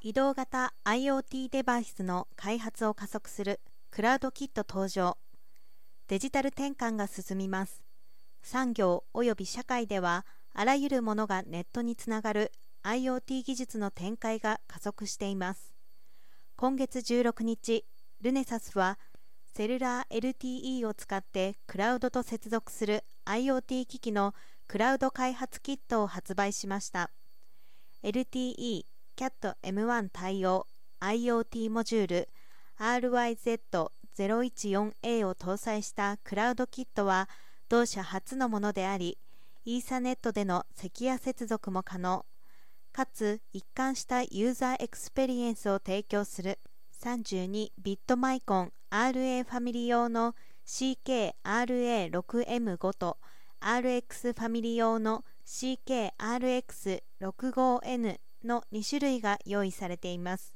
移動型 IoT デバイスの開発を加速するクラウドキット登場。デジタル転換が進みます。産業及び社会ではあらゆるものがネットにつながる IoT 技術の展開が加速しています。今月16日ルネサスはセルラー LTE を使ってクラウドと接続する IoT 機器のクラウド開発キットを発売しました。LTE CAT-M1 対応 IoT モジュール RYZ014A を搭載したクラウドキットは同社初のものでありイーサネットでのセキュア接続も可能。かつ一貫したユーザーエクスペリエンスを提供する32ビットマイコン RA ファミリー用の CKRA6M5 と RX ファミリー用の CKRX65N の2種類が用意されています。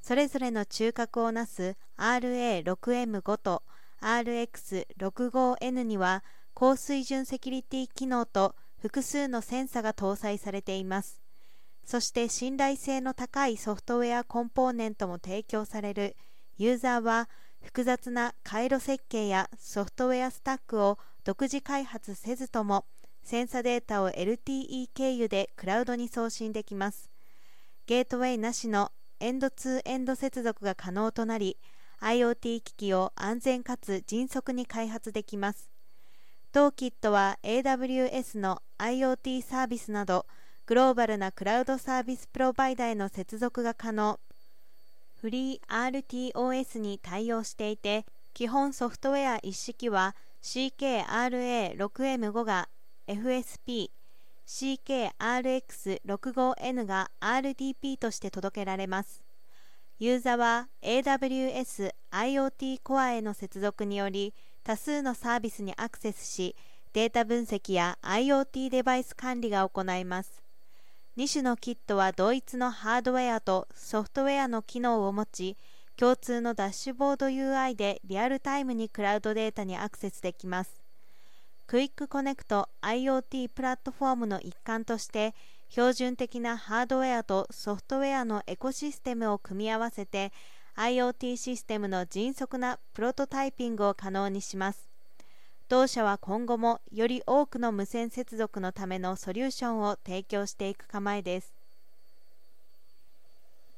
それぞれの中核をなす RA6M5 と RX65N には高水準セキュリティ機能と複数のセンサが搭載されています。そして信頼性の高いソフトウェアコンポーネントも提供される。ユーザーは複雑な回路設計やソフトウェアスタックを独自開発せずともセンサデータを LTE 経由でクラウドに送信できます。ゲートウェイなしのエンドツーエンド接続が可能となり IoT 機器を安全かつ迅速に開発できます。当キットは AWS の IoT サービスなどグローバルなクラウドサービスプロバイダへの接続が可能。フリー RTOS に対応していて基本ソフトウェア一式は CKRA6M5 が FSP、CKRX65N が RDP として届けられます。ユーザは AWS IoT コアへの接続により多数のサービスにアクセスしデータ分析や IoT デバイス管理が行います。2種のキットは同一のハードウェアとソフトウェアの機能を持ち共通のダッシュボード UI でリアルタイムにクラウドデータにアクセスできます。クイックコネクト IoT プラットフォームの一環として標準的なハードウェアとソフトウェアのエコシステムを組み合わせて IoT システムの迅速なプロトタイピングを可能にします。同社は今後もより多くの無線接続のためのソリューションを提供していく構えです。